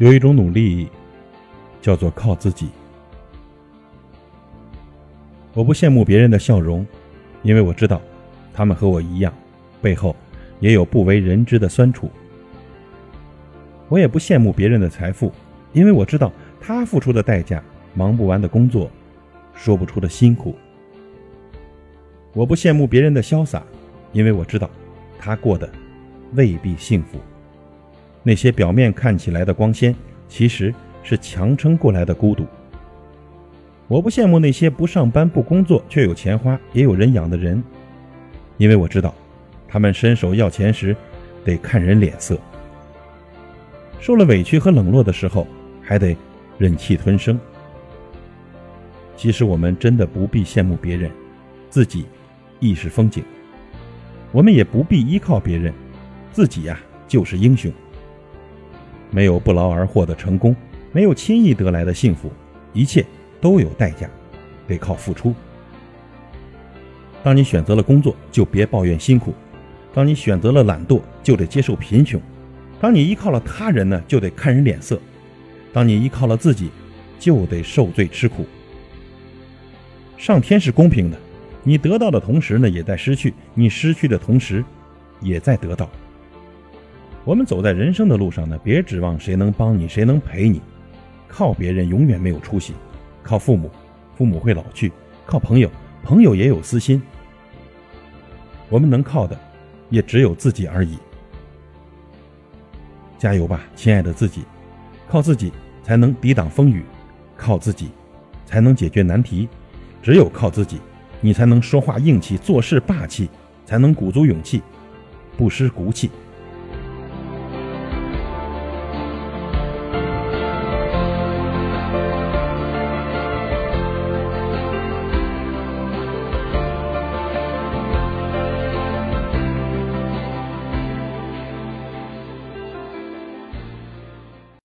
有一种努力，叫做靠自己。我不羡慕别人的笑容，因为我知道，他们和我一样，背后也有不为人知的酸楚。我也不羡慕别人的财富，因为我知道他付出的代价、忙不完的工作、说不出的辛苦。我不羡慕别人的潇洒，因为我知道他过得未必幸福。那些表面看起来的光鲜，其实是强撑过来的孤独。我不羡慕那些不上班不工作却有钱花也有人养的人，因为我知道，他们伸手要钱时，得看人脸色。受了委屈和冷落的时候，还得忍气吞声。其实我们真的不必羡慕别人，自己亦是风景。我们也不必依靠别人，自己呀就是英雄。没有不劳而获的成功，没有轻易得来的幸福，一切都有代价，得靠付出。当你选择了工作，就别抱怨辛苦；当你选择了懒惰，就得接受贫穷。当你依靠了他人呢，就得看人脸色；当你依靠了自己，就得受罪吃苦。上天是公平的，你得到的同时呢，也在失去；你失去的同时，也在得到。我们走在人生的路上呢，别指望谁能帮你，谁能陪你。靠别人永远没有出息，靠父母，父母会老去；靠朋友，朋友也有私心。我们能靠的，也只有自己而已。加油吧，亲爱的自己！靠自己才能抵挡风雨，靠自己才能解决难题。只有靠自己，你才能说话硬气，做事霸气，才能鼓足勇气，不失骨气。